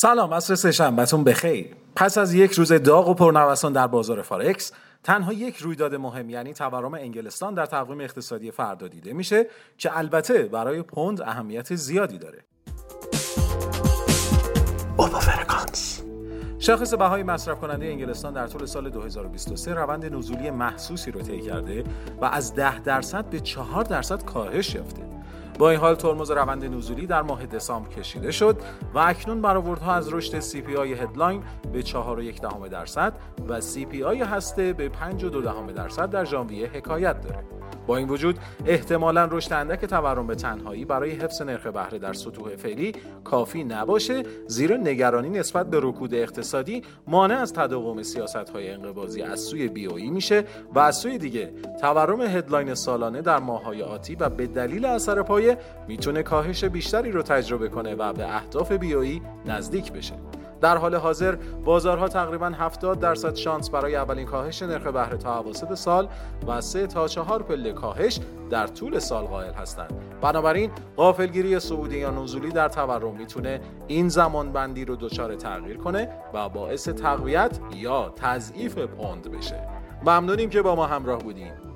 سلام عصر سهشنبهتون بخیر. پس از یک روز داغ و پرنوسان در بازار فارکس تنها یک رویداد مهم یعنی تورم انگلستان در تقویم اقتصادی فردا دیده میشه که البته برای پوند اهمیت زیادی داره. شاخص بهای مصرف کننده انگلستان در طول سال 2023 روند نزولی محسوسی رو طی کرده و از 10 درصد به 4 درصد کاهش یافته. با این حال ترمز روند نزولی در ماه دسامبر کشیده شد و اکنون برآوردها از رشد CPI هدلاین به 4.1 درصد و CPI هسته به 5.2 درصد در ژانویه حکایت داره. با این وجود احتمالا رشد اندک تورم به تنهایی برای حفظ نرخ بهره در سطوح فعلی کافی نباشه زیرا نگرانی نسبت به رکود اقتصادی مانع از تداوم سیاست های انقباضی از سوی بیوئی میشه و از سوی دیگه تورم هدلاین سالانه در ماههای آتی و به دلیل اثر پایه می‌تونه کاهش بیشتری رو تجربه کنه و به اهداف بیوئی نزدیک بشه. در حال حاضر بازارها تقریبا 70 درصد شانس برای اولین کاهش نرخ بهره تا اواسط سال و 3 تا 4 پله کاهش در طول سال قائل هستند. بنابراین غافلگیری صعودی یا نزولی در تورم می‌تونه این زمان بندی رو دچار تغییر کنه و باعث تقویت یا تضعیف پوند بشه. ممنونیم که با ما همراه بودیم.